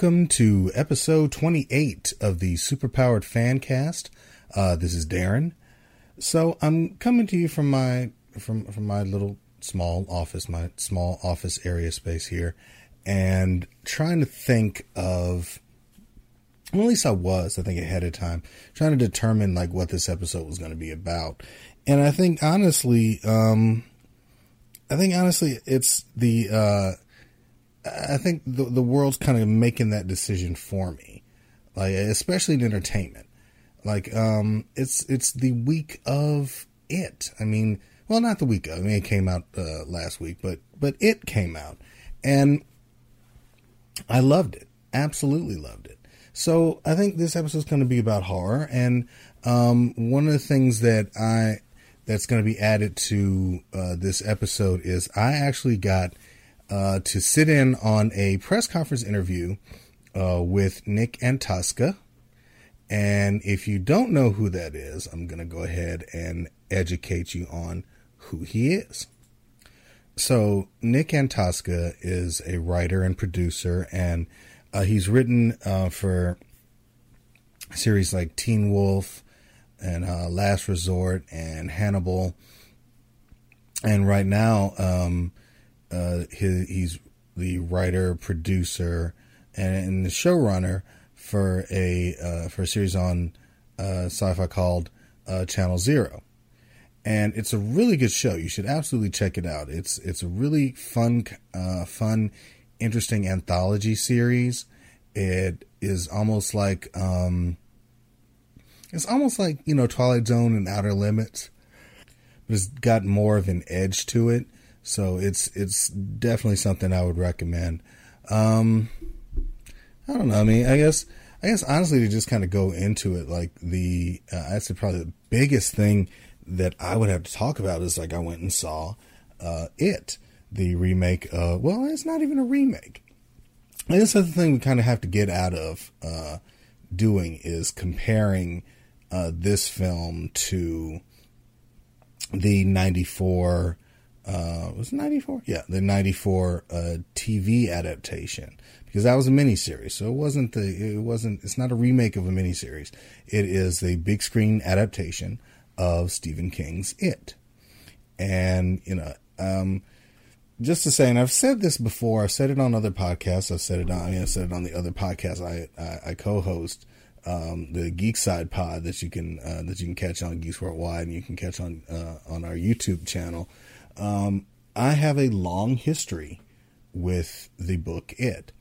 Welcome to episode 28 of the Superpowered Fancast. Uh, this is Darren. So I'm coming to you from my from from my little small office, my small office area space here, and trying to think of. Well, at least I was, I think, ahead of time, trying to determine like what this episode was going to be about, and I think honestly, um, I think honestly, it's the. Uh, I think the the world's kind of making that decision for me, like especially in entertainment. Like, um, it's it's the week of it. I mean, well, not the week of. I mean, it came out uh, last week, but but it came out, and I loved it. Absolutely loved it. So I think this episode is going to be about horror, and um, one of the things that I that's going to be added to uh, this episode is I actually got uh, to sit in on a press conference interview uh, with Nick Antosca. And if you don't know who that is, I'm going to go ahead and educate you on who he is. So, Nick Antosca is a writer and producer, and uh, he's written uh, for series like Teen Wolf and uh, Last Resort and Hannibal. And right now, um, uh, his, he's the writer, producer, and, and the showrunner for a uh, for a series on uh, sci-fi called uh, Channel Zero, and it's a really good show. You should absolutely check it out. It's it's a really fun, uh, fun, interesting anthology series. It is almost like um, it's almost like you know Twilight Zone and Outer Limits, but it's got more of an edge to it. So it's it's definitely something I would recommend. Um, I don't know. I mean, I guess I guess honestly to just kind of go into it, like the uh, I'd say probably the biggest thing that I would have to talk about is like I went and saw uh, it, the remake. Of, well, it's not even a remake. This is the thing we kind of have to get out of uh, doing is comparing uh, this film to the '94 uh, was 94? Yeah, the 94 uh, TV adaptation because that was a miniseries. So it wasn't the, it wasn't, it's not a remake of a miniseries. It is a big screen adaptation of Stephen King's It. And, you know, um, just to say, and I've said this before, I've said it on other podcasts, I've said it on, I mean, I said it on the other podcast I, I, I co-host, um, the Geek Side Pod that you can, uh, that you can catch on Geeks Worldwide and you can catch on, uh, on our YouTube channel. Um, I have a long history with the book It.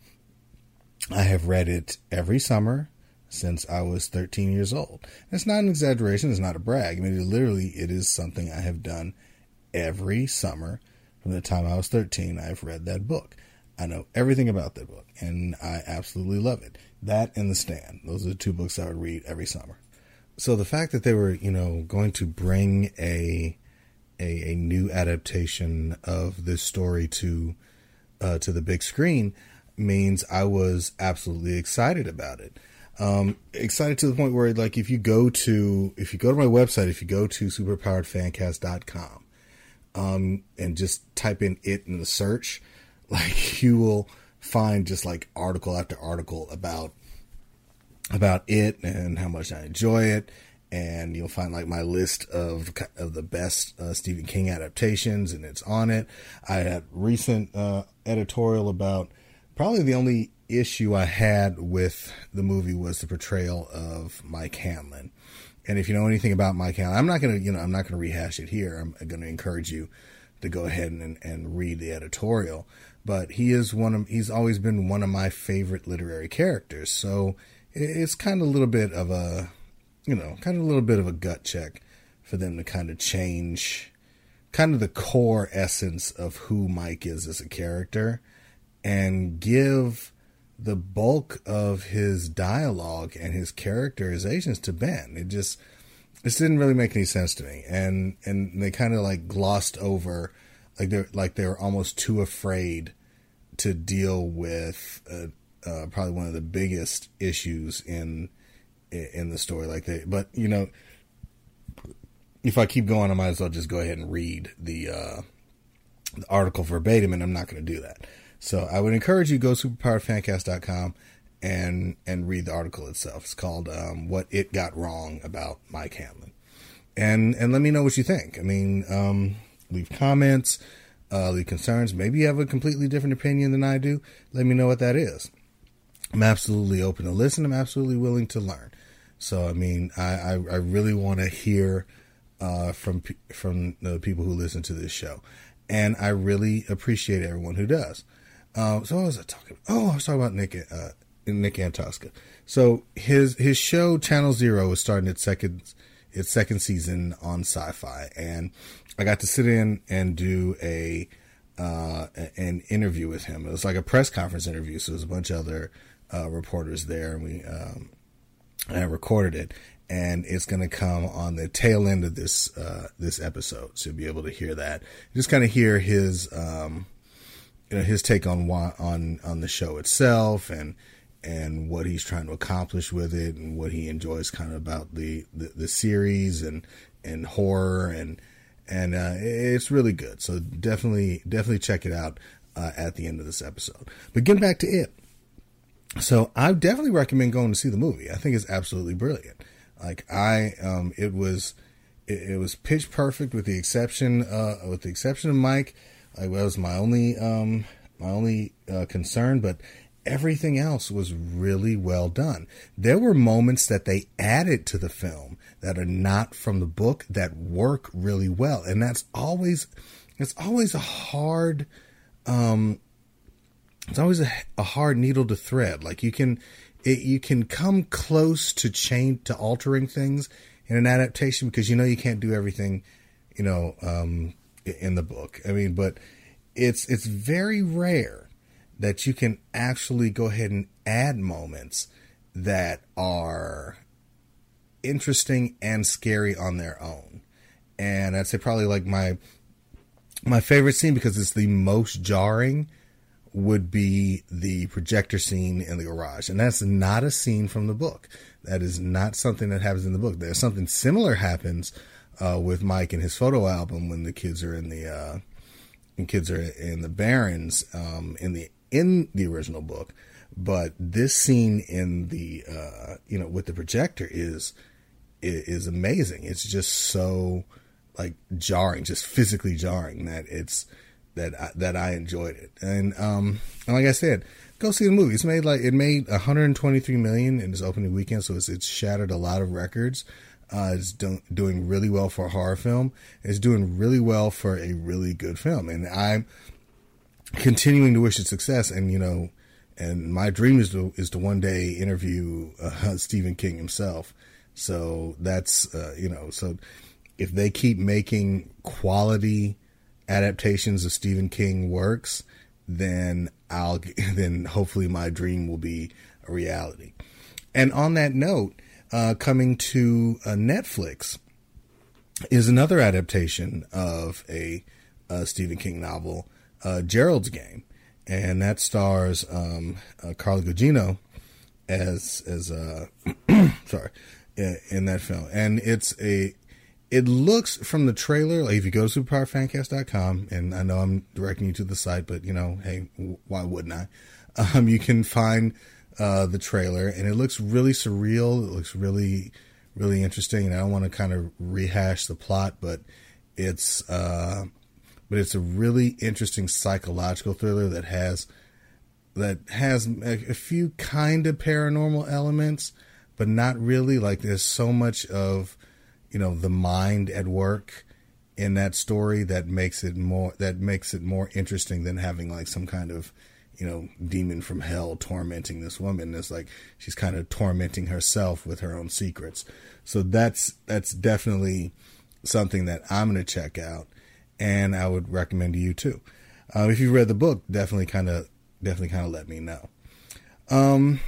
I have read it every summer since I was 13 years old. It's not an exaggeration. It's not a brag. I mean, it literally, it is something I have done every summer from the time I was 13. I've read that book. I know everything about that book, and I absolutely love it. That and The Stand. Those are the two books I would read every summer. So the fact that they were, you know, going to bring a a, a new adaptation of this story to uh, to the big screen means I was absolutely excited about it. Um, excited to the point where like if you go to if you go to my website, if you go to superpoweredfancast.com um, and just type in it in the search, like you will find just like article after article about about it and how much I enjoy it and you'll find like my list of of the best uh, Stephen King adaptations, and it's on it. I had recent uh, editorial about probably the only issue I had with the movie was the portrayal of Mike Hanlon. And if you know anything about Mike Hanlon, I'm not gonna you know I'm not gonna rehash it here. I'm gonna encourage you to go ahead and, and read the editorial. But he is one of he's always been one of my favorite literary characters. So it's kind of a little bit of a you know, kind of a little bit of a gut check for them to kind of change kind of the core essence of who Mike is as a character and give the bulk of his dialogue and his characterizations to Ben. It just this didn't really make any sense to me, and and they kind of like glossed over, like they're like they were almost too afraid to deal with uh, uh, probably one of the biggest issues in in the story. Like that. but you know, if I keep going, I might as well just go ahead and read the, uh, the article verbatim, and I'm not going to do that. So I would encourage you to go superpowerfancast.com and and read the article itself. It's called um, "What It Got Wrong About Mike Hanlon," and and let me know what you think. I mean, um, leave comments, uh, leave concerns. Maybe you have a completely different opinion than I do. Let me know what that is. I'm absolutely open to listen. I'm absolutely willing to learn. So I mean, I I, I really want to hear uh, from from the people who listen to this show, and I really appreciate everyone who does. Uh, so what was I talking? Oh, I was talking about Nick uh, Nick Antosca. So his his show Channel Zero is starting its second its second season on Syfy, and I got to sit in and do a uh, an interview with him. It was like a press conference interview, so there's a bunch of other uh, reporters there, and we um, I recorded it, and it's going to come on the tail end of this uh, this episode, so you'll be able to hear that. Just kind of hear his um, you know his take on on on the show itself, and and what he's trying to accomplish with it, and what he enjoys kind of about the the, the series and and horror and and uh, it's really good. So definitely definitely check it out uh, at the end of this episode. But getting back to it. So I definitely recommend going to see the movie. I think it's absolutely brilliant. Like I, um, it was, it, it was pitch perfect with the exception, uh, with the exception of Mike. Like that was my only, um, my only uh, concern, but everything else was really well done. There were moments that they added to the film that are not from the book that work really well, and that's always, it's always a hard, um, it's always a, a hard needle to thread. Like you can, it, you can come close to change to altering things in an adaptation because you know you can't do everything, you know, um, in the book. I mean, but it's it's very rare that you can actually go ahead and add moments that are interesting and scary on their own. And I'd say probably like my my favorite scene because it's the most jarring would be the projector scene in the garage. And that's not a scene from the book. That is not something that happens in the book. There's something similar happens uh, with Mike and his photo album when the kids are in the uh, kids are in the Barrens um, in the in the original book. But this scene in the uh, you know with the projector is is amazing. It's just so like jarring, just physically jarring that it's that I, that I enjoyed it. And um, and like I said, go see the movie. It's made like it made 123 million in its opening weekend, so it's it's shattered a lot of records. Uh, it's do, doing really well for a horror film. It's doing really well for a really good film, and I'm continuing to wish it success. And you know, and my dream is to is to one day interview uh, Stephen King himself. So that's uh, you know, so if they keep making quality adaptations of Stephen King works, then I'll then hopefully my dream will be a reality. And on that note, uh, coming to uh, Netflix is another adaptation of a, a Stephen King novel, uh, Gerald's Game, and that stars um, uh, Carla Gugino as as uh, sorry in that film, and it's a it looks from the trailer like if you go to superpowerfancast.com and i know i'm directing you to the site but you know hey why wouldn't i? Um, you can find uh, the trailer and it looks really surreal. It looks really really interesting and i don't want to kind of rehash the plot but it's uh, but it's a really interesting psychological thriller that has that has a, a few kind of paranormal elements but not really like there's so much of you know the mind at work in that story that makes it more that makes it more interesting than having like some kind of you know demon from hell tormenting this woman. It's like she's kind of tormenting herself with her own secrets. So that's that's definitely something that i'm going to check out and i would recommend to you too. Uh, if you read the book definitely kind of definitely kind of let me know. Um,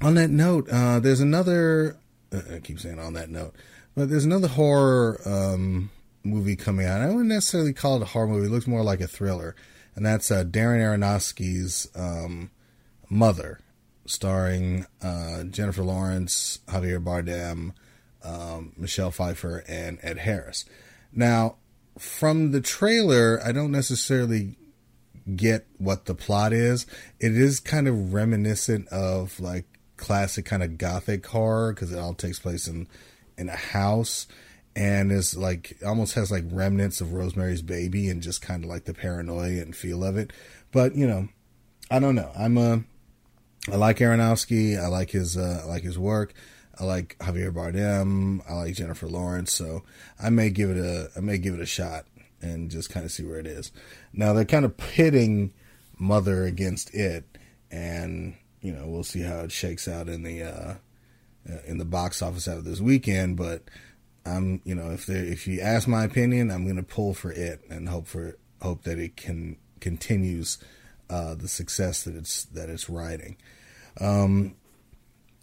on that note, uh, there's another. Uh, I keep saying on that note, but there's another horror um, movie coming out. I wouldn't necessarily call it a horror movie. It looks more like a thriller, and that's uh, Darren Aronofsky's um, Mother, starring uh, Jennifer Lawrence, Javier Bardem, um, Michelle Pfeiffer, and Ed Harris. Now, from the trailer, I don't necessarily get what the plot is. It is kind of reminiscent of like classic kind of gothic horror because it all takes place in in a house and is like almost has like remnants of Rosemary's Baby and just kind of like the paranoia and feel of it. But you know, I don't know. I'm a I like Aronofsky. I like his uh, I like his work. I like Javier Bardem. I like Jennifer Lawrence. So I may give it a I may give it a shot and just kind of see where it is. Now they're kind of pitting Mother against it, and you know we'll see how it shakes out in the uh, uh in the box office out of this weekend. But I'm you know if they if you ask my opinion, I'm going to pull for it and hope for hope that it can continues uh, the success that it's that it's riding. Um,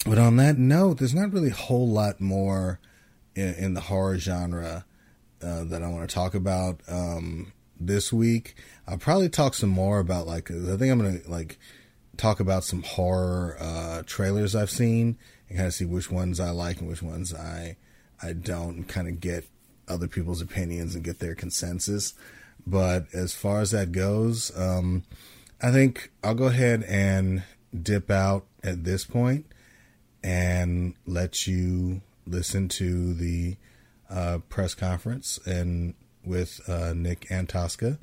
but on that note, there's not really a whole lot more in, in the horror genre uh, that I want to talk about um, this week. I'll probably talk some more about like I think I'm gonna like talk about some horror uh, trailers I've seen and kind of see which ones I like and which ones I I don't, and kind of get other people's opinions and get their consensus. But as far as that goes, um, I think I'll go ahead and dip out at this point and let you listen to the uh, press conference and with uh, Nick Antosca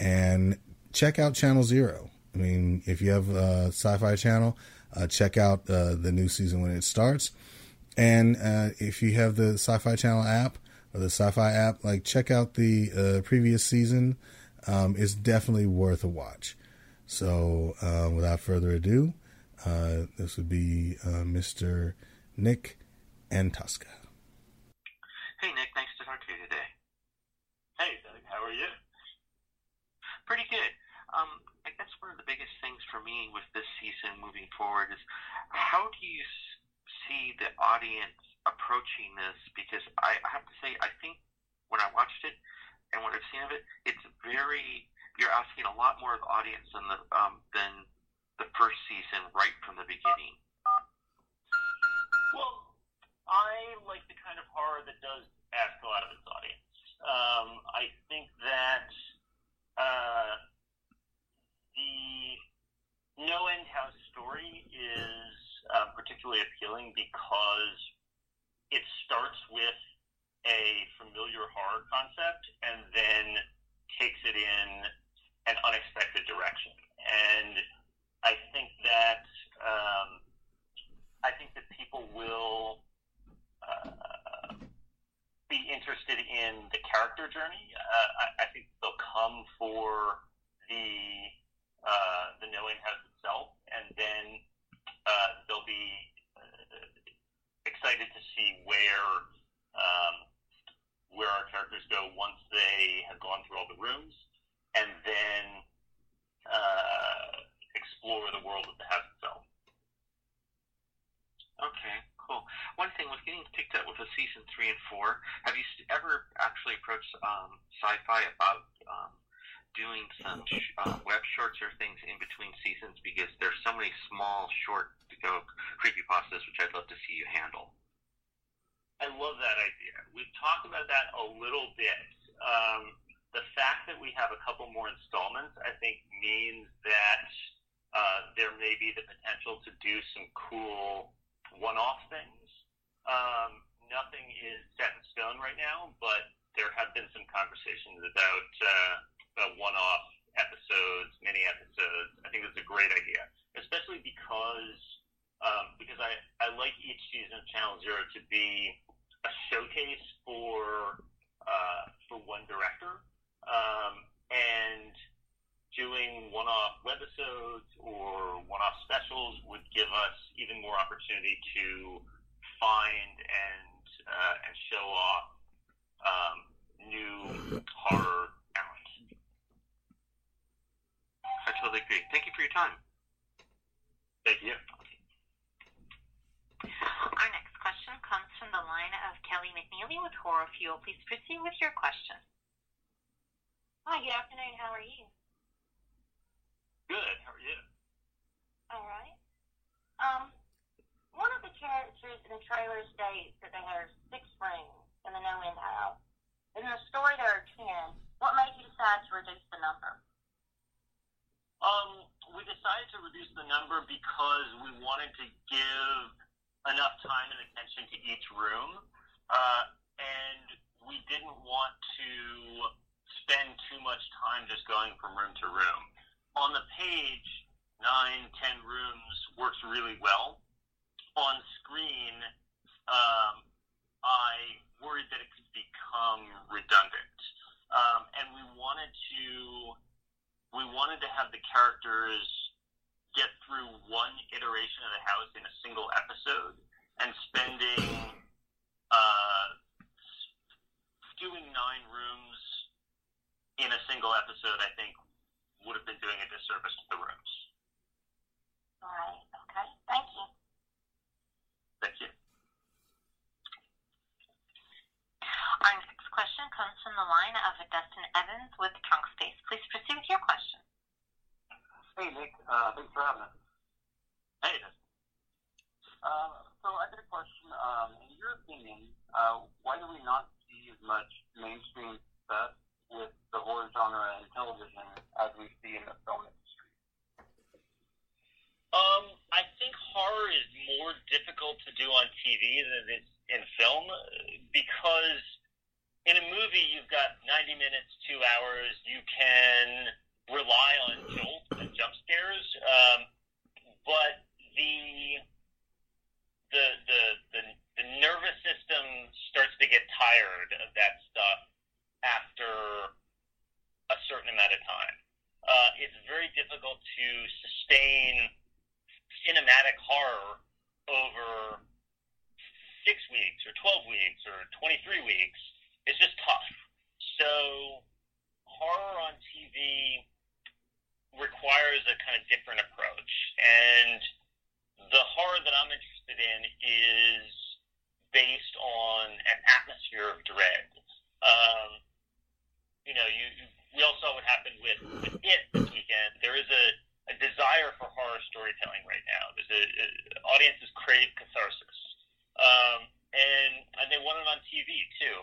and check out Channel Zero. I mean, if you have a Syfy Channel, uh, check out uh, the new season when it starts. And uh, if you have the Syfy Channel app or the Syfy app, like check out the uh, previous season. Um, it's definitely worth a watch. So, uh, without further ado, uh, this would be uh, Mr. Nick Antosca. Hey, Nick, nice to talk to you today. Hey, Doug, how are you? Pretty good. Um, Guess one of the biggest things for me with this season moving forward is how do you see the audience approaching this? Because I, I have to say, I think when I watched it and what I've seen of it, it's very you're asking a lot more of the audience than the um, than the first season right from the beginning. Well, I like the kind of horror that does ask a lot of its audience. Um, I think that uh, the No End House story is uh, particularly appealing because it starts with a familiar horror concept and then takes it in an unexpected direction. And I think that um, I think that people will uh, be interested in the character journey. Uh, I, I think they'll come for uh, the more opportunity to find and uh, and show off um, new horror talent. I totally agree. Thank you for your time. Thank you. Our next question comes from the line of Kelly McNeely with Horror Fuel. Please proceed with your question. Hi, good afternoon. How are you? Good. How are you? All right. Um, characters in the trailer states that they have six rooms in the No End House. In the story, there are ten. What made you decide to reduce the number? Um, we decided to reduce the number because we wanted to give enough time and attention to each room, uh, and we didn't want to spend too much time just going from room to room. On the page, nine, ten rooms works really well. On screen, um, I worried that it could become redundant, um, and we wanted to we wanted to have the characters get through one iteration of the house in a single episode and spending uh, doing nine rooms in a single episode i think would have been doing a disservice to the rooms Right. Okay. Thank you. thank you Our next question comes from the line of Dustin Evans with Trunk Space. Please proceed with your question. Hey, Nick. Uh, thanks for having us. hey Dustin. Um, so I got a question. Um, in your opinion, uh, why do we not see as much mainstream success with the horror genre in television as we see in the film industry? Um, I think horror is more difficult to do on TV than it is in film uh, because in a movie you've got 90 minutes, two hours. You can rely on jolts and jump scares, um, but the the the the, the nervous system starts to get tired of that stuff after a certain amount of time. Uh, it's very difficult to sustain cinematic horror over six weeks or 12 weeks or 23 weeks. It's just tough. So, horror on TV requires a kind of different approach. And the horror that I'm interested in is based on an atmosphere of dread. Um, you know, you, you we all saw what happened with, with it this weekend. There is a, desire for horror storytelling right now. There's a, a audiences crave catharsis, um, and and they want it on TV too.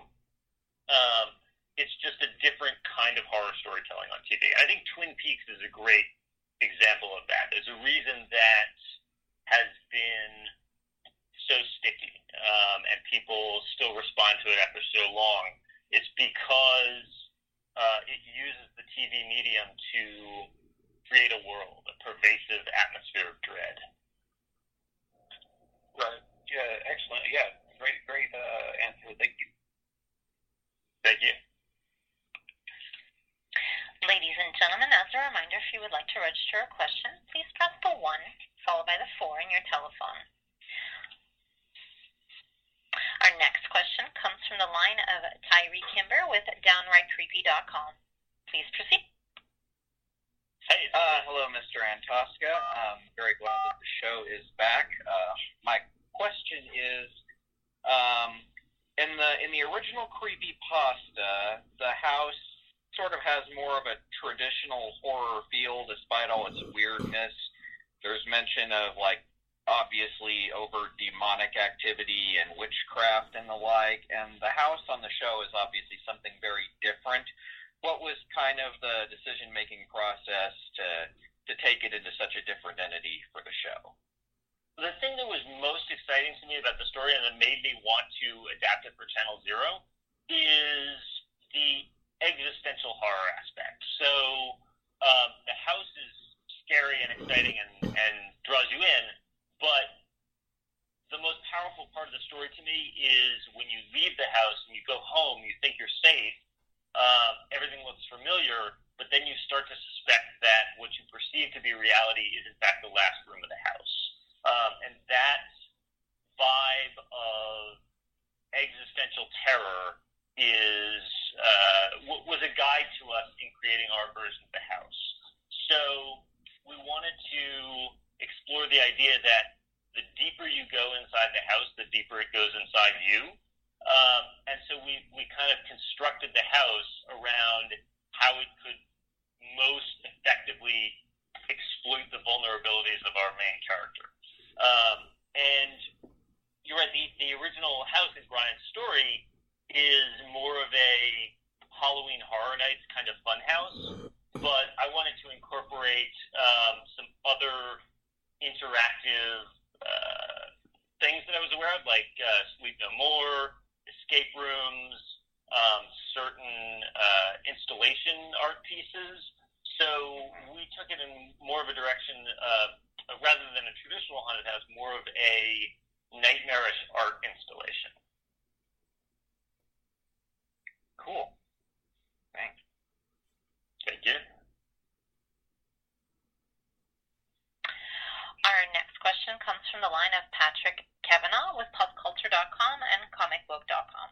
Um, it's just a different kind of horror storytelling on TV. I think Twin Peaks is a great example of that. There's a reason that has been so sticky, um, and people still respond to it after so long. It's because uh, it uses the TV medium to create a world, a pervasive atmosphere of dread. Right. Yeah. Excellent. Yeah. Great. Great uh, answer. Thank you. Thank you. Ladies and gentlemen, as a reminder, if you would like to register a question, please press the 1 followed by the 4 on your telephone. Our next question comes from the line of Tyree Kimber with DownrightCreepy.com. Please proceed. Hey, Uh, hello, Mr. Antosca. I'm very glad that the show is back. Uh, my question is, um, in the in the original creepy pasta, the house sort of has more of a traditional horror feel, despite all its weirdness. There's mention of like obviously over demonic activity and witchcraft and the like, and the house on the show is obviously something very different. What was kind of the decision making process to to take it into such a different entity for the show? the thing that was most exciting to me about the story and that made me want to adapt it for Channel Zero is the existential horror aspect. So um, the house is scary and exciting and, and draws you in, but the most powerful part of the story to me is when you leave the house and you go home, you think you're safe, um, everything looks familiar, but then you start to suspect that what you perceive to be reality is in fact the last room of the house. Um, and that vibe of existential terror is uh, w- was a guide to us in creating our version of the house. So we wanted to explore the idea that the deeper you go inside the house, the deeper it goes inside you. And so we, we kind of constructed the house around how it could most effectively exploit the vulnerabilities of our main character. Um, and you're right, the, the original house in Brian's story is more of a Halloween Horror Nights kind of fun house, but I wanted to incorporate um, some other interactive uh, things that I was aware of, like uh, Sleep No More, escape rooms, um, certain uh, installation art pieces. So we took it in more of a direction, uh, rather than a traditional haunted house, more of a nightmarish art installation. Cool. Thanks. Thank you. Our next question comes from the line of Patrick Kavanaugh with popculture.com and comicbook.com.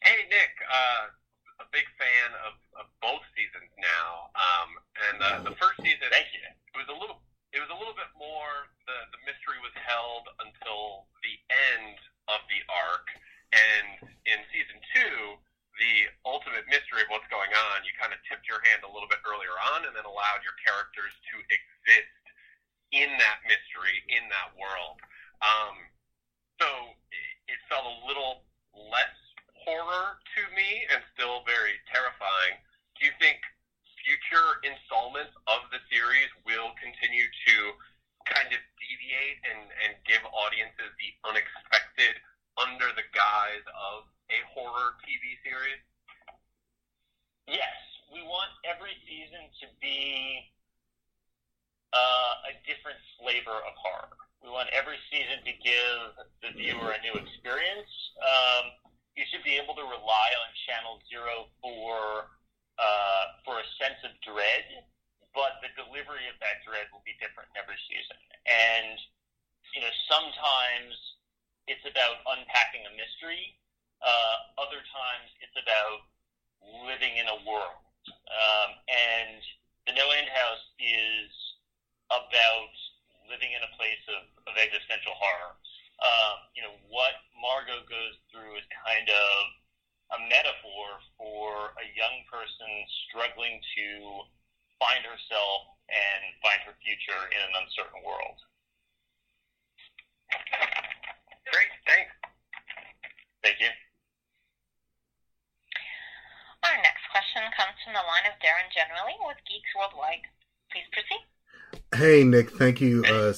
Hey, Nick. Uh, a big fan of, of both seasons now. Um, and uh, the first season, Thank you. it was a little, it was a little bit more. The the mystery was held until the end of the arc, and in season two, the ultimate mystery of what's going on, you kind of tipped your hand a little bit earlier on, and then allowed your characters to exist in that mystery, in that world. Um, so it, felt a little less horror to me and still very terrifying. Do you think future installments of the series will continue to kind of deviate and, and give audiences the unexpected under the guise of a horror TV series? Yes, we want every season to be uh, a different flavor of horror. We want every season to give the viewer a new experience. Um, you should be able to rely on Channel Zero for uh, for a sense of dread, but the delivery of that dread will be different in every season. And you know, sometimes it's about unpacking a mystery. Uh, other times it's about living in a world. Um, and the No End House is about living in a place of, of existential horror. Um, you know, what Margot goes through is kind of a metaphor for a young person struggling to find herself and find her future in an uncertain world. Great, thanks. Thank you. Our next question comes from the line of Darren Generally with Geeks Worldwide. Please proceed. Hey Nick, thank you. Uh,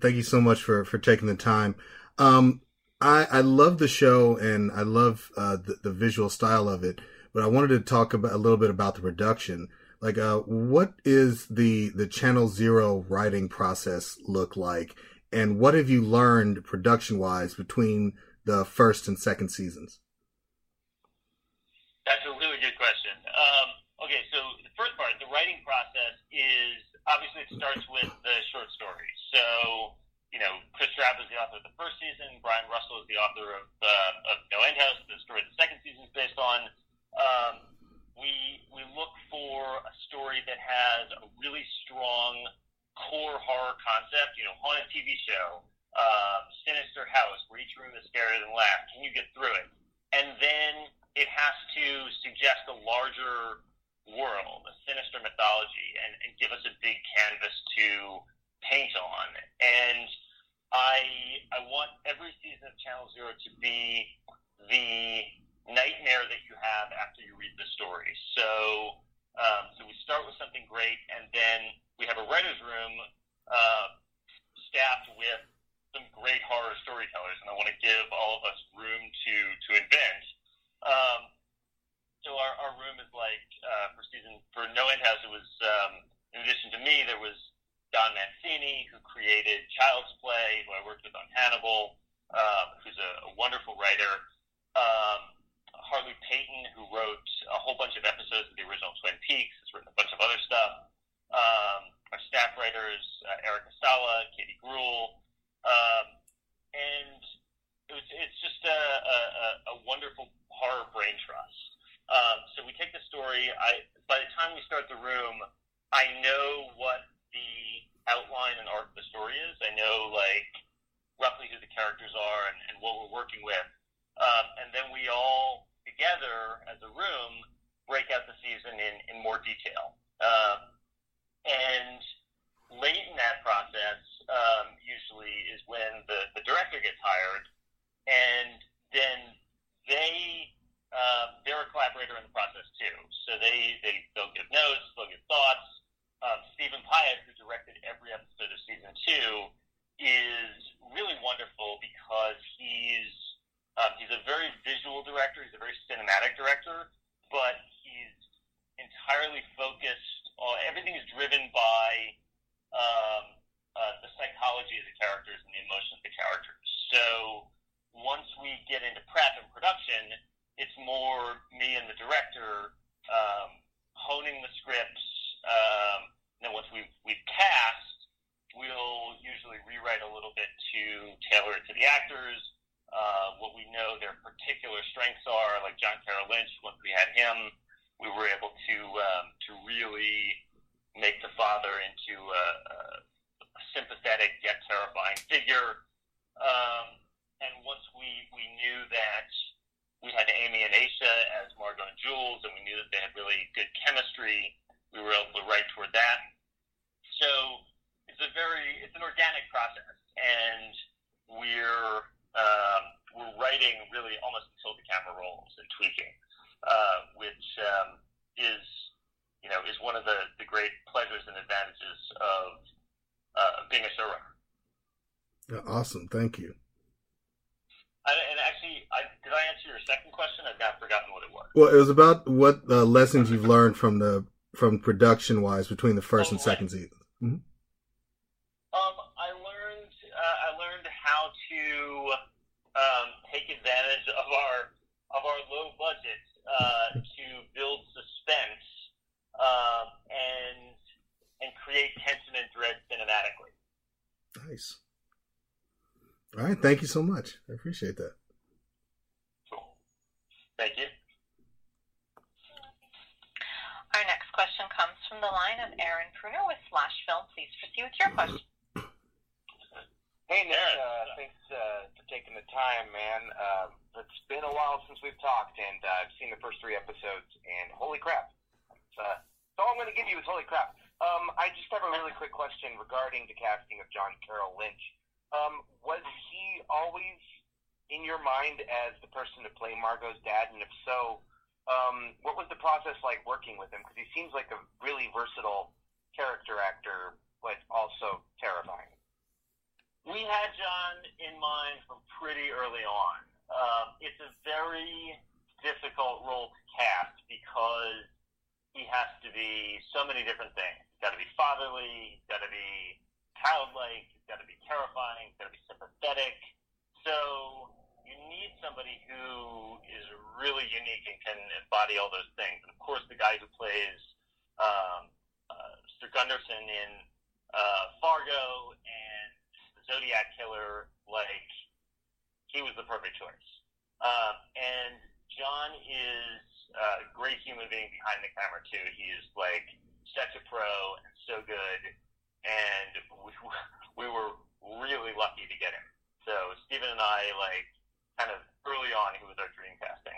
thank you so much for for taking the time. Um, I I love the show and I love uh, the the visual style of it. But I wanted to talk about a little bit about the production. Like, uh, what is the the Channel Zero writing process look like, and what have you learned production wise between the first and second seasons? That's a really good question. Um, okay, so the first part, the writing process is obviously it starts with the short story. So, you know, Kris Straub is the author of the first season. Brian Russell is the author of, uh, of No End House, the story the second season is based on. Um, we we look for a story that has a really strong core horror concept. You know, haunted TV show, uh, sinister house where each room is scarier than last. Can you get through it? And then it has to suggest a larger world, a sinister mythology, and, and give us a big canvas to paint on. And I I want every season of Channel Zero to be the nightmare that you have after you read the story. So um, so we start with something great, and then we have a writers' room uh, staffed with some great horror storytellers, and I want to give all of us room to to invent. Um, so our, our room is like uh, for season for No End House. It was um, in addition to me, there was Don Mancini who created Child's Play, who I worked with on Hannibal, um, who's a, a wonderful writer. Um, Harley Peyton, who wrote a whole bunch of episodes of the original Twin Peaks, has written a bunch of other stuff. Um, our staff writers, uh, Erica Saleh, Katie Gruel, um, and it was, it's just a, a- a wonderful horror brain trust. Um, so we take the story. I by the time we start the room, I know what the outline and arc of the story is. I know like roughly who the characters are and, and what we're working with. um, and then we all together as a room break out the season in, in more detail. Um, and late in that process, um, usually is when the, the director gets hired, and then they uh, they're a collaborator in the process too. So they they they'll give notes, they'll give thoughts. Um, Steven Piet, who directed every episode of season two, is really wonderful because he's um, he's a very visual director. He's a very cinematic director, but he's entirely focused on everything is driven by um, uh, the psychology of the characters and the emotions of the characters. So once we get into prep and production, it's more me and the director um, honing the scripts. Um, then once we've, we've cast, we'll usually rewrite a little bit to tailor it to the actors, uh, what we know their particular strengths are. Like John Carroll Lynch, once we had him, we were able to um, to really make the father into a, a sympathetic yet terrifying figure. Um, and once we, we knew that we had Amy and Aisha as Margot and Jules, and we knew that they had really good chemistry, we were able to write toward that. So it's a very it's an organic process, and we're um, we're writing really almost until the camera rolls and tweaking, uh, which um, is you know is one of the, the great pleasures and advantages of uh, being a showrunner. Awesome, thank you. I, and actually, I, did I answer your second question? I've now forgotten what it was. Well, it was about what uh, lessons you've learned from the from production wise between the first Oh, and second season. hmm Um, I learned uh, I learned how to um, take advantage of our of our low budget uh, to build suspense um, and and create tension and dread cinematically. Nice. All right, thank you so much. I appreciate that. Cool. Thank you. Our next question comes from the line of Aaron Pruner with Flash Film. Please proceed with your question. Hey Nick, Aaron. uh, thanks uh, for taking the time, man. Um, it's been a while since we've talked, and uh, I've seen the first three episodes, and holy crap! It's, uh, that's all I'm going to give you is holy crap. Um, I just have a really quick question regarding the casting of John Carroll Lynch. Um, was he always in your mind as the person to play Margot's dad, and if so, um, what was the process like working with him? Because he seems like a really versatile character actor, but also terrifying. We John in mind from pretty early on. Um, it's a very difficult role to cast because he has to be so many different things. He's got to be fatherly. He's got to be childlike. He's got to be terrifying. He's got to be sympathetic. So you need somebody who is really unique and can embody all those things. And of course, the guy who plays um, uh, Sir Gunderson in uh, Fargo Zodiac Killer, like he was the perfect choice. Um, and John is a great human being behind the camera too. He is like such a pro and so good, and we, we were really lucky to get him. So Steven and I, like, kind of early on, he was our dream casting.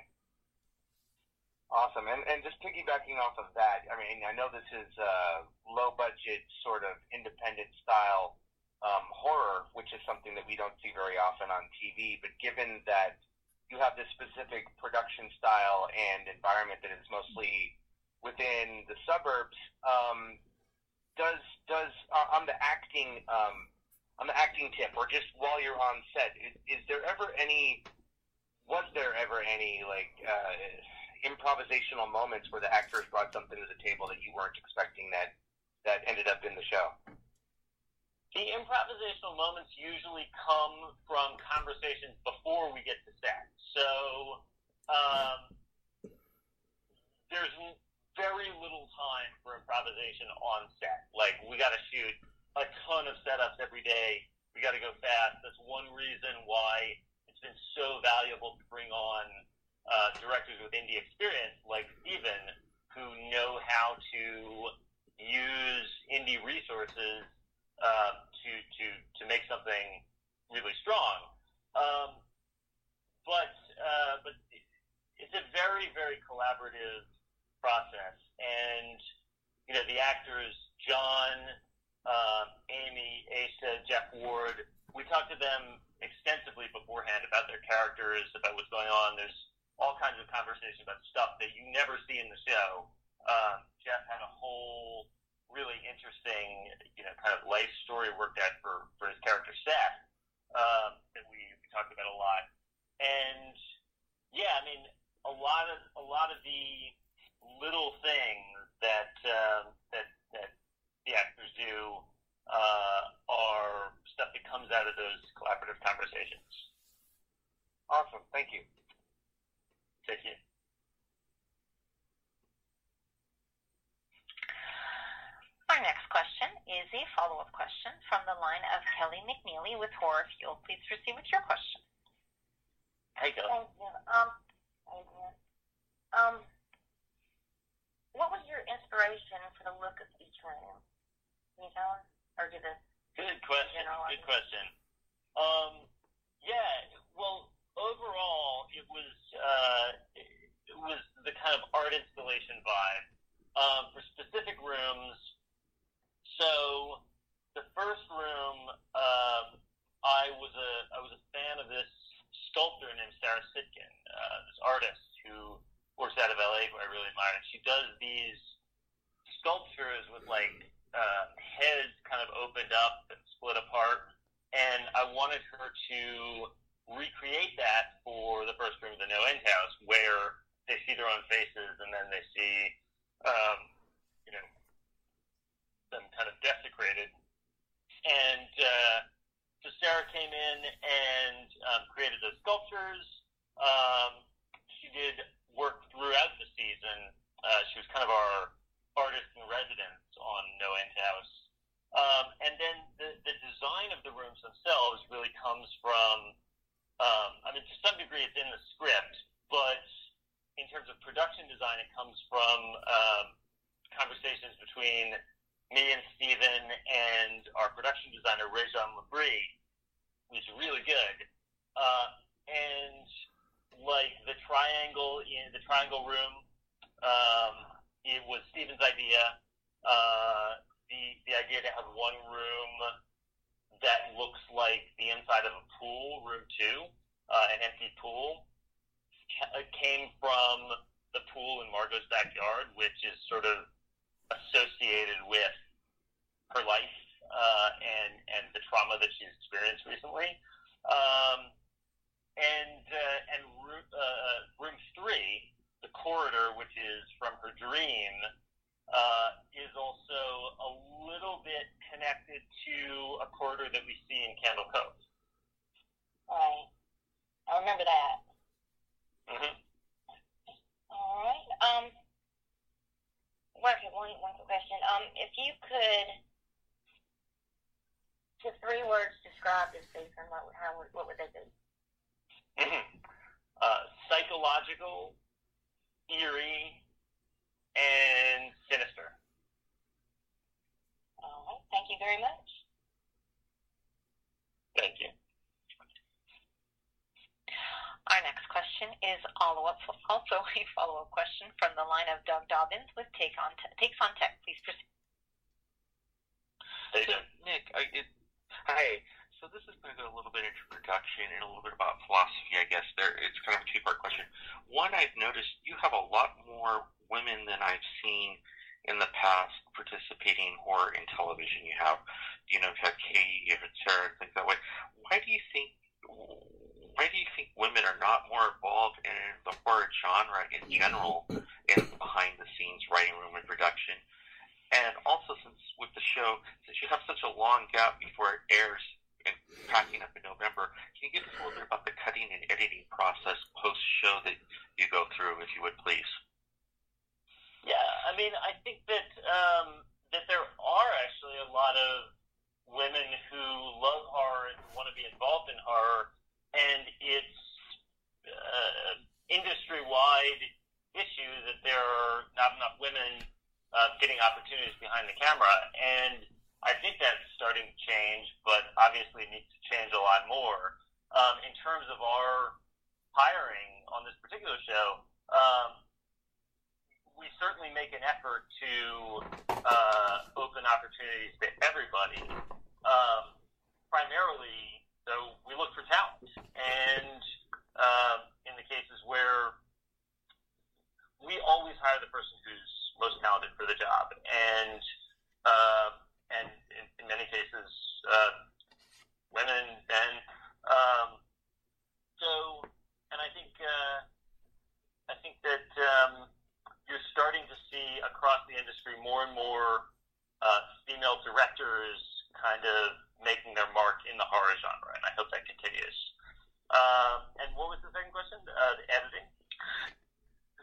Awesome. And, and just piggybacking off of that, I mean, I know this is uh, low budget, sort of independent style um, horror, which is something that we don't see very often on TV. But given that you have this specific production style and environment that is mostly within the suburbs, um, does does uh, on the acting um, on the acting tip, or just while you're on set, is, is there ever any was there ever any like uh, improvisational moments where the actors brought something to the table that you weren't expecting that that ended up in the show? The improvisational moments usually come from conversations before we get to set. So um, there's very little time for improvisation on set. Like we got to shoot a ton of setups every day. We got to go fast. That's one reason why it's been so valuable to bring on uh, directors with indie experience like Steven, who know how to use indie resources uh, to to to make something really strong. Um, but uh, but it's a very, very collaborative process. And, you know, the actors, John, uh, Amy, Aisha, Jeff Ward, we talked to them extensively beforehand about their characters, about what's going on. There's all kinds of conversations about stuff that you never see in the show. Um, Jeff had a whole really interesting, you know, kind of life story worked out for, for his character Seth um, that we, we talked about a lot. And yeah, I mean, a lot of a lot of the little things that um, that that the actors do uh, are stuff that comes out of those collaborative conversations. Awesome. Thank you. Thank you. Our next question is a follow-up question from the line of Kelly McNeely with Horror Fuel. Please proceed with your question. Hey, Kelly. Thank you. Um, thank you. Um, what was your inspiration for the look of each room? Can you tell us? Or did it? Good question. General Good question. Um, yeah. Well, overall, it was uh, it was the kind of art installation vibe. Um, for specific rooms, so the first room, um, I was a I was a fan of this sculptor named Sarah Sitkin, uh, this artist who works out of LA, who I really admire. And she does these sculptures with like uh, heads kind of opened up and split apart. And I wanted her to recreate that for the first room of the No End House, where they see their own faces and then they see, um, them kind of desecrated. And uh, so Sarah came in and um, created those sculptures. Um, she did work throughout the season. Uh, she was kind of our artist in residence on No End House. Um, and then the, the design of the rooms themselves really comes from, um, I mean, to some degree it's in the script, but in terms of production design, it comes from um, conversations between me and Steven and our production designer, Rajon Labrie, who's really good. Uh, and like the triangle in the triangle room, um, it was Steven's idea. Uh, the the idea to have one room that looks like the inside of a pool, room two, uh, an empty pool, ca- came from the pool in Margot's backyard, which is sort of associated with her life uh, and and the trauma that she's experienced recently. Um, and uh, and room, uh, room three, the corridor, which is from her dream, uh, is also a little bit connected to a corridor that we see in Candle Cove. Right. I remember that. Mm-hmm. All right. Um. Okay, one one quick question. Um, if you could, to three words, describe this season, what would- how would what would they be? Mm-hmm. Uh, psychological, eerie, and sinister. All right. Thank you very much. Thank you. Our next question is also also a follow-up question from the line of Doug Dobbins with Take on Te- Takes on Tech. Please proceed. Hey, So, Doug. Nick, I, it, hi. So this is going to go a little bit into production and a little bit about philosophy, I guess. There, it's kind of a two-part question. One, I've noticed you have a lot more women than I've seen in the past participating in horror in television. You have, you know, you've had Katie, you've had Sarah, things that way. Why do you think? Why do you think women are not more involved in the horror genre in general, in behind the scenes writing room and production? And also, since with the show, since you have such a long gap before it airs and packing up in November, can you give us a little bit about the cutting and editing process post show that you go through, if you would please? Yeah, I mean, I think that um, that there are actually a lot of women who love horror and want to be involved in horror, and it's uh, industry-wide issue that there are not enough women uh, getting opportunities behind the camera, and I think that's starting to change, but obviously it needs to change a lot more. Um, in terms of our hiring on this particular show, um, we certainly make an effort to uh, open opportunities to everybody. Um, primarily, so we look for talent, and uh, in the cases where we always hire the person who's most talented for the job, and uh, and in, in many cases, uh, women, men. Um, so, and I think uh, I think that um, you're starting to see across the industry more and more uh, female directors kind of making their mark in the horror genre, and I hope that continues. Um, and what was the second question? Uh, the editing.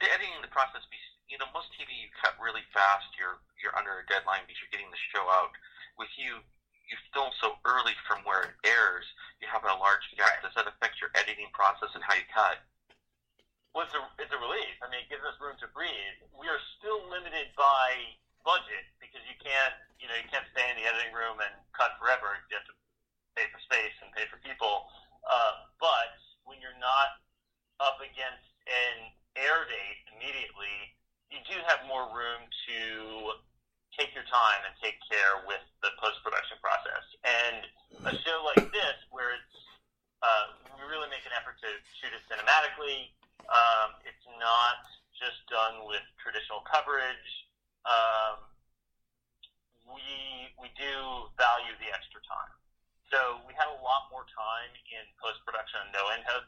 The editing the process, you know, most TV you cut really fast. You're you're under a deadline because you're getting the show out. With you, you film so early from where it airs. You have a large gap. Does that affect your editing process and how you cut? Well, it's a, it's a relief. I mean, it gives us room to breathe. We are still limited by budget because you can't, you know, you can't stay in the editing room and cut forever. You have to pay for space and pay for people. Uh, but when you're not up against an air date immediately, you do have more room to take your time and take care with the post production process. And a show like this, where it's uh, we really make an effort to shoot it cinematically. Um, it's not just done with traditional coverage. Um, we we do value the extra time. So we had a lot more time in post production on No End House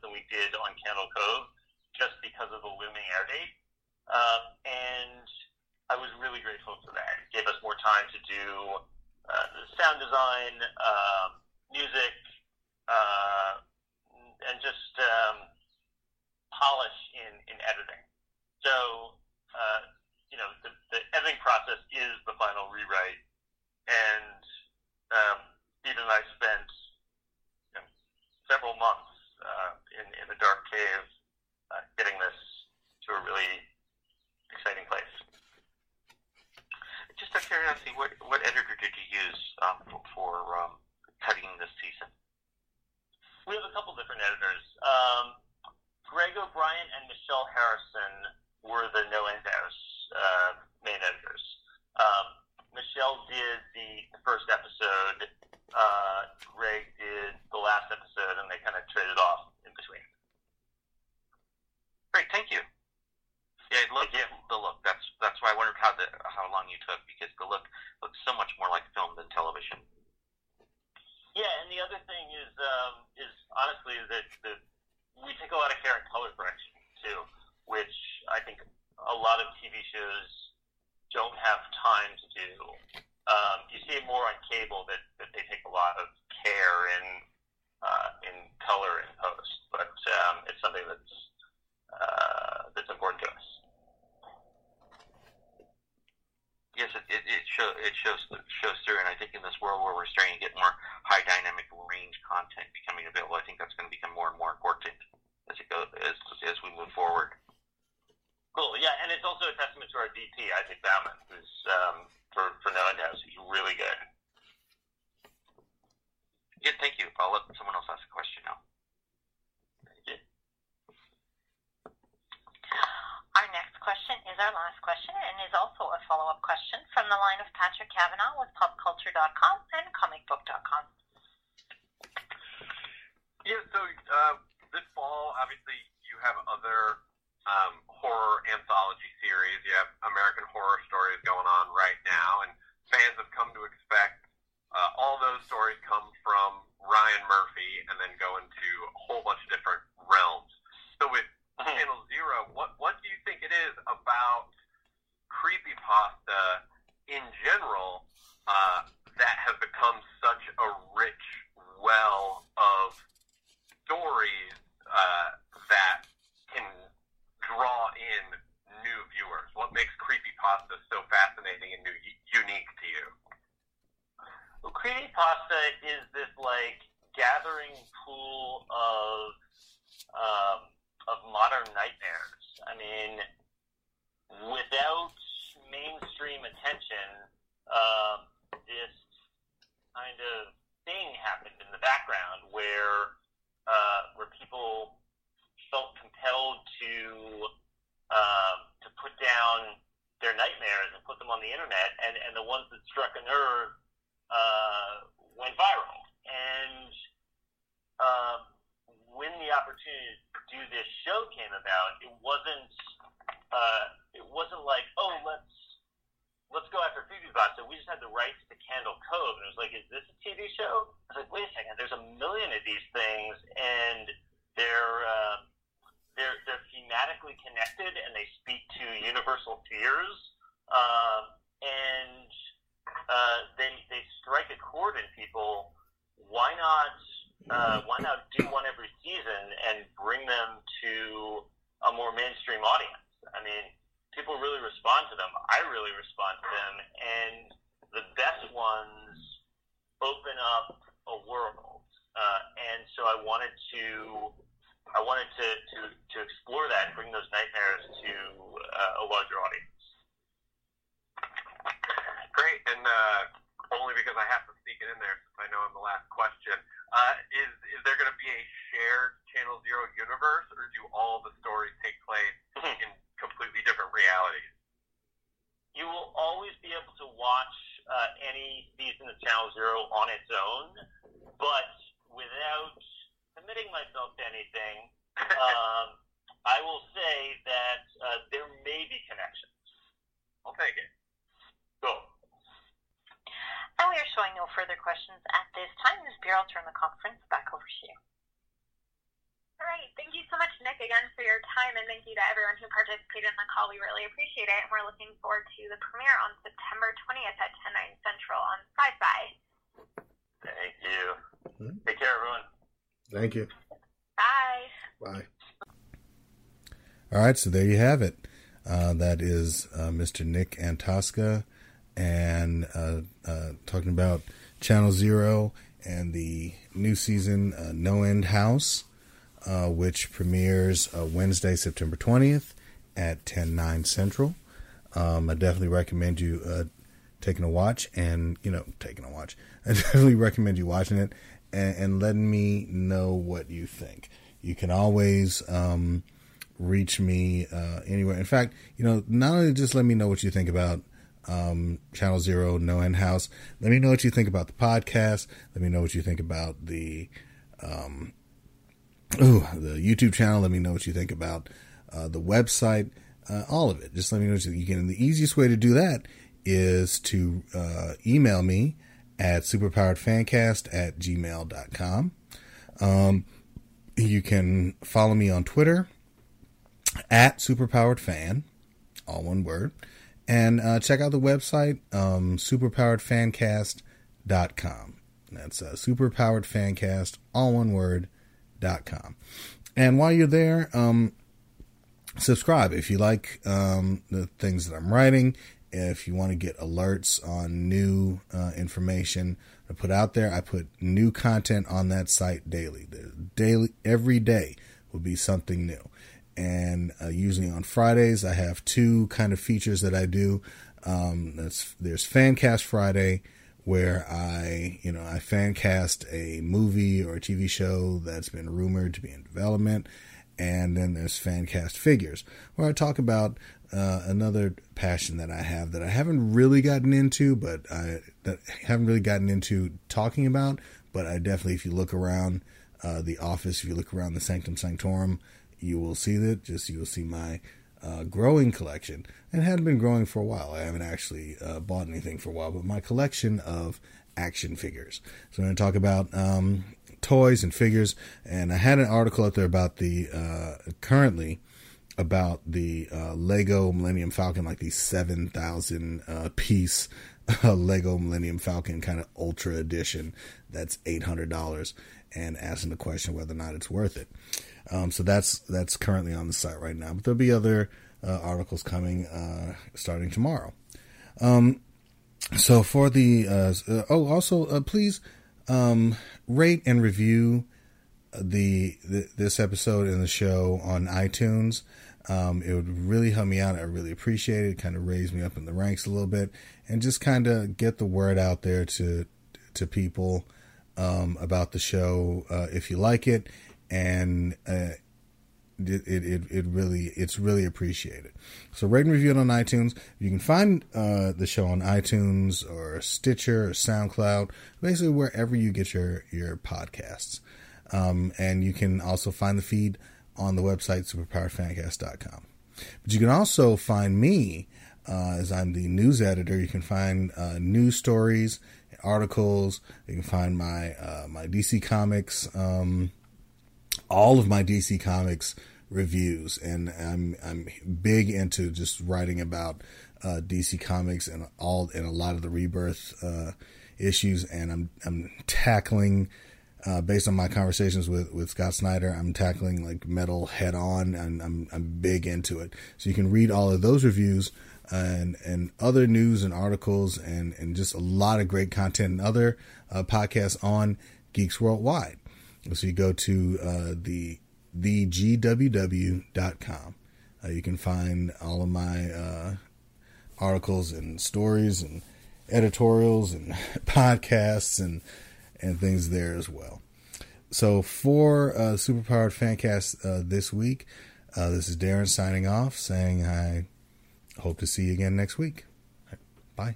we on Candle Cove, just because of the looming air date. Um, and I was really grateful for that. It gave us more time to do uh, sound design, um, music, uh, and just um, polish in, in editing. So, uh, you know, the, the editing process is the final rewrite, and um, Steve and I spent you know, several months uh, in, in the dark cave uh, getting this to a really exciting place. Just out of curiosity, what, what editor did you use um, for, for um, cutting this season? We have a couple different editors. Um, Greg O'Brien and Michelle Harrison were the No End House uh, main editors. Um, Michelle did the, the first episode. Uh, Greg did the last episode, and they kind of traded off. Great, thank you. Yeah, I love the, the look. That's that's why I wondered how the how long you took because the look looks so much more like film than television. Yeah, and the other thing is um, is honestly that the, we take a lot of care in color correction too, which I think a lot of TV shows don't have time to do. Um, you see it more on cable that, that they take a lot of care in uh, in color in post, but um, it's something that's uh, that's important to us. Yes, it it, it, shows shows through, and I think in this world where we're starting to get more high dynamic range content becoming available, I think that's going to become more and more important as it goes as as we move forward. Cool, yeah, and it's also a testament to our DP, Isaac Bauman, who's um, for for No End House, he's really good. Yeah, thank you. I'll let someone else ask a question now. Our next question is our last question and is also a follow-up question from the line of Patrick Kavanaugh with popculture.com and comicbook.com. Yeah, so uh, this fall, obviously, you have other um, horror anthology series. You have American Horror Stories going on right now, and fans have come to expect uh, all those stories come from Ryan Murphy and then go into a whole bunch of different realms. So with Channel Zero, what what do you think it is about creepypasta in general uh, that has become such a rich well of stories uh, that can draw in new viewers? What makes creepypasta so fascinating and new, unique to you? Well, creepypasta is this like gathering pool of um, of modern nightmares. I mean, without mainstream attention, um, this kind of thing happened in the background where uh, where people felt compelled to uh, them on the internet, and and the ones that struck a nerve uh, went viral. And um, when the opportunity to do this show came about, it wasn't uh, it wasn't like oh let's let's go after Phoebe Boss. So we just had the rights to Candle Cove, and it was like, is this a TV show? I was like, wait a second, there's a million of these things, and they're uh, they're they're thematically connected, and they speak to universal fears, um, and uh, they they strike a chord in people. Why not? Uh, why not do one every season and bring them to a more mainstream audience? I mean, people really respond to them. I really respond to them, and the best ones open up a world. Uh, and so I wanted to, I wanted to, to, to explore that, and bring those nightmares to uh, a larger audience. Great, and uh, only because I have to sneak it in there since I know I'm the last question. Uh, is is there going to be a shared Channel Zero universe, or do all the stories take place in completely different realities? You will always be able to watch uh, any season of Channel Zero on its own, but without committing myself to anything, um, I will say that uh, there may be connections. I'll take it. Cool. And we are showing no further questions at this time. Ms. Beer, I'll turn the conference back over to you. All right. Thank you so much, Nick, again for your time, and thank you to everyone who participated in the call. We really appreciate it, and we're looking forward to the premiere on September 20th at 10, 9 central on Syfy. Thank you. Take care, everyone. Thank you. Bye. Bye. All right, so there you have it. Uh, that is uh, Mr. Nick Antosca and uh, uh, talking about Channel Zero and the new season uh, No End House, uh, which premieres uh, Wednesday, September 20th at 10, 9 Central. Um, I definitely recommend you uh, taking a watch and, you know, taking a watch. I definitely recommend you watching it and, and letting me know what you think. You can always um, reach me uh, anywhere. In fact, you know, not only just let me know what you think about um, Channel Zero, No End House. Let me know what you think about the podcast. Let me know what you think about the um, ooh, the YouTube channel. Let me know what you think about uh, the website. Uh, all of it. Just let me know what you, you can. The easiest way to do that is to uh, email me at superpoweredfancast at gmail.com. Um, you can follow me on Twitter at superpoweredfan, all one word. And uh, check out the website, um, superpoweredfancast.com. That's uh, superpoweredfancast, all one word, dot com. And while you're there, um, subscribe if you like um, the things that I'm writing. If you want to get alerts on new uh, information I put out there, I put new content on that site daily. Daily, every day will be something new and uh, usually on Fridays I have two kind of features that I do. Um, that's there's Fancast Friday, where I you know I fancast a movie or a TV show that's been rumored to be in development, and then there's Fancast Figures, where I talk about uh, another passion that I have that I haven't really gotten into, but I that haven't really gotten into talking about. But I definitely, if you look around uh, the office, if you look around the Sanctum Sanctorum, you will see that. Just you will see my uh, growing collection, and hadn't been growing for a while. I haven't actually uh, bought anything for a while, but my collection of action figures. So I'm going to talk about um, toys and figures, and I had an article out there about the uh, currently about the uh, Lego Millennium Falcon, like the seven thousand uh, piece Lego Millennium Falcon kind of Ultra Edition. That's eight hundred dollars, and asking the question whether or not it's worth it. Um, so that's that's currently on the site right now. But there'll be other uh, articles coming uh, starting tomorrow. Um, so for the uh, uh oh, also uh, please um, rate and review the, the, this episode in the show on iTunes. Um, it would really help me out. I really appreciate it. Kind of raise me up in the ranks a little bit, and just kind of get the word out there to to people um, about the show uh, if you like it and uh, it, it, it really it's really appreciated. So rate and review it on iTunes. You can find uh, the show on iTunes or Stitcher or SoundCloud, basically wherever you get your your podcasts. Um, and you can also find the feed on the website superpowerfancast.com. But you can also find me uh, as I'm the news editor. You can find uh, news stories, articles. You can find my uh, my DC Comics. Um, all of my DC Comics reviews, and I'm I'm big into just writing about uh, DC Comics and all and a lot of the rebirth uh, issues, and I'm I'm tackling. Uh, based on my conversations with, with Scott Snyder, I'm tackling like metal head on, and I'm I'm big into it. So you can read all of those reviews and and other news and articles, and and just a lot of great content and other uh, podcasts on Geeks Worldwide. So you go to uh, the thegww.com. Uh, you can find all of my uh, articles and stories and editorials and podcasts and and things there as well. So for uh, Superpowered Fancast uh, this week, uh, this is Darren signing off, saying I hope to see you again next week. Bye.